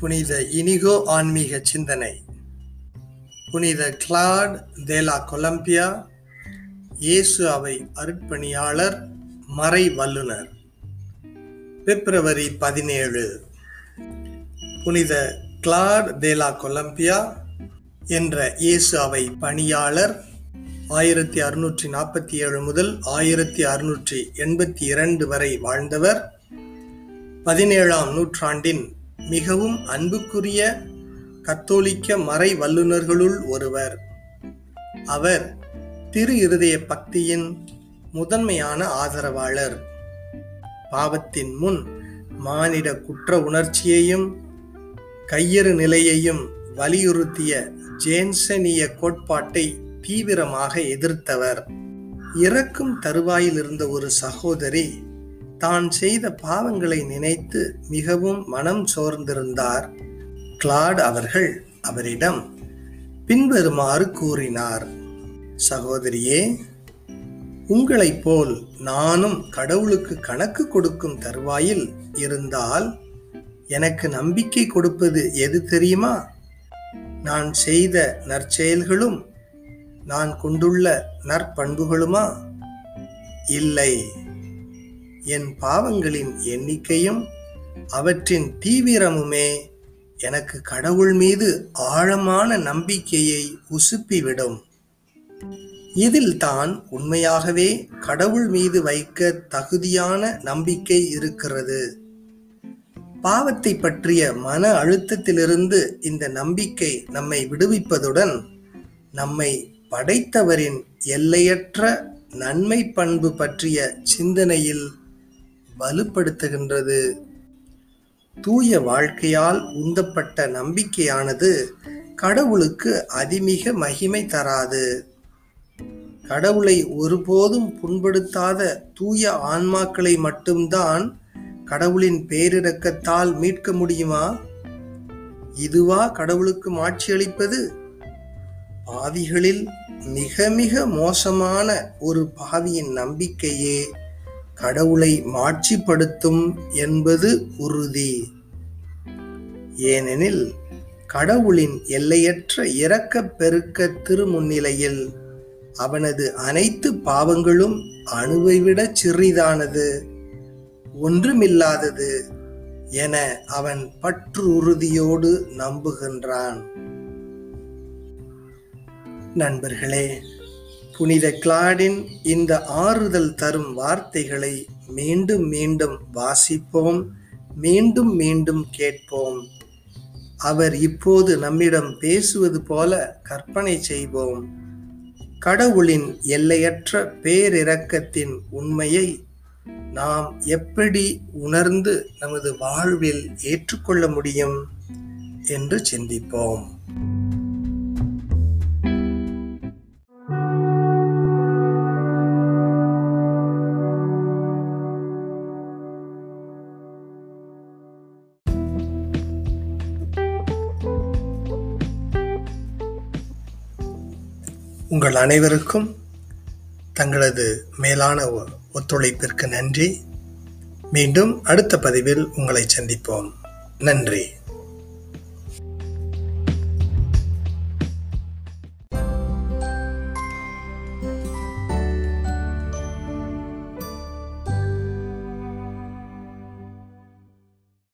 புனித இனிகோ ஆன்மீக சிந்தனை. புனித கிளாட் தேலா கொலம்பியா இயேசு அவை அருட்பணியாளர் மறை வல்லுனர். பிப்ரவரி பதினேழு. புனித கிளாட் தேலா கொலம்பியா என்ற இயேசு அவை பணியாளர் ஆயிரத்தி அறுநூற்றி நாற்பத்தி ஏழு முதல் ஆயிரத்தி அறுநூற்றி எண்பத்தி இரண்டு வரை வாழ்ந்தவர். பதினேழாம் நூற்றாண்டின் மிகவும் அன்புக்குரிய கத்தோலிக்க மறை வல்லுநர்களுள் ஒருவர். அவர் திரு இருதய பக்தியின் முதன்மையான ஆதரவாளர். பாவத்தின் முன் மானிட குற்ற உணர்ச்சியையும் கையறு நிலையையும் வலியுறுத்திய ஜேன்சனிய கோட்பாட்டை தீவிரமாக எதிர்த்தவர். இறக்கும் தருவாயில் இருந்த ஒரு சகோதரி தான் செய்த பாவங்களை நினைத்து மிகவும் மனம் சோர்ந்திருந்தார். கிளாட் அவர்கள் அவரிடம் பின்வருமாறு கூறினார் சகோதரியே உங்களைப் போல் நானும் கடவுளுக்கு கணக்கு கொடுக்கும் தருவாயில் இருந்தால் எனக்கு நம்பிக்கை கொடுப்பது எது தெரியுமா? நான் செய்த நற்செயல்களும் நான் கொண்டுள்ள நற்பண்புகளுமா? இல்லை. என் பாவங்களின் எண்ணிக்கையும் அவற்றின் தீவிரமுமே எனக்கு கடவுள் மீது ஆழமான நம்பிக்கையை உசுப்பிவிடும். இதில் தான் உண்மையாகவே கடவுள் மீது வைக்க தகுதியான நம்பிக்கை இருக்கிறது. பாவத்தை பற்றிய மன அழுத்தத்திலிருந்து இந்த நம்பிக்கை நம்மை விடுவிப்பதுடன் நம்மை படைத்தவரின் எல்லையற்ற நன்மை பண்பு பற்றிய சிந்தனையில் வலுப்படுத்துகின்றது. தூய வாழ்க்கையால் உந்தப்பட்ட நம்பிக்கையானது கடவுளுக்கு அதிமிக மகிமை தராது. கடவுளை ஒருபோதும் புண்படுத்தாத தூய ஆன்மாக்களை மட்டும்தான் கடவுளின் பேரிரக்கத்தால் மீட்க முடியுமா? இதுவா கடவுளுக்கு மாட்சியளிப்பது? பாவிகளில் மிக மிக மோசமான ஒரு பாவியின் நம்பிக்கையே. கடவுளை மாட்சிப்படுத்தும் என்பது உறுதி. ஏனெனில் கடவுளின் எல்லையற்ற இரக்க பெருக்க திருமுன்னிலையில் அவனது அனைத்து பாவங்களும் அணுவை விட சிறிதானது ஒன்றுமில்லாதது என அவன் பற்று உறுதியோடு நம்புகின்றான். நண்பர்களே புனித கிளாடின் இந்த ஆறுதல் தரும் வார்த்தைகளை மீண்டும் மீண்டும் வாசிப்போம் மீண்டும் மீண்டும் கேட்போம். அவர் இப்போது நம்மிடம் பேசுவது போல கற்பனை செய்வோம். கடவுளின் எல்லையற்ற பேரிரக்கத்தின் உண்மையை நாம் எப்படி உணர்ந்து நமது வாழ்வில் ஏற்றுக்கொள்ள முடியும் என்று சிந்திப்போம். உங்கள் அனைவருக்கும் தங்களது மேலான ஒத்துழைப்பிற்கு நன்றி. மீண்டும் அடுத்த பதிவில் உங்களை சந்திப்போம். நன்றி.